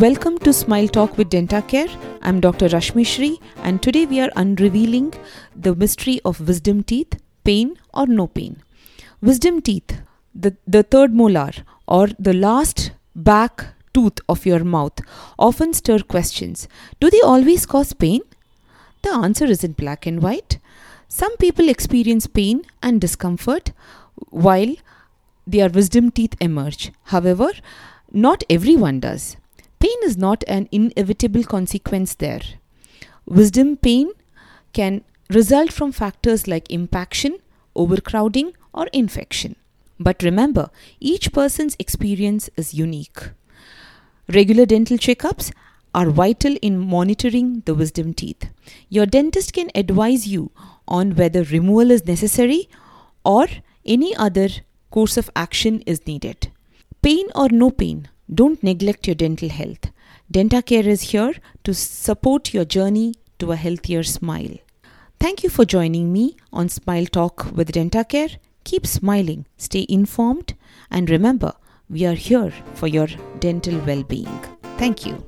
Welcome to Smile Talk with DentaCare. I'm Dr. Rashmi Shree, and today we are unrevealing the mystery of wisdom teeth pain or no pain. Wisdom teeth, the, the third molar or the last back tooth of your mouth, often stir questions. Do they always cause pain? The answer isn't black and white. Some people experience pain and discomfort while their wisdom teeth emerge. However, not everyone does. Pain is not an inevitable consequence there. Wisdom pain can result from factors like impaction, overcrowding, or infection. But remember, each person's experience is unique. Regular dental checkups are vital in monitoring the wisdom teeth. Your dentist can advise you on whether removal is necessary or any other course of action is needed. Pain or no pain, don't neglect your dental health. DentaCare is here to support your journey to a healthier smile. Thank you for joining me on Smile Talk with DentaCare. Keep smiling, stay informed, and remember, we are here for your dental well being. Thank you.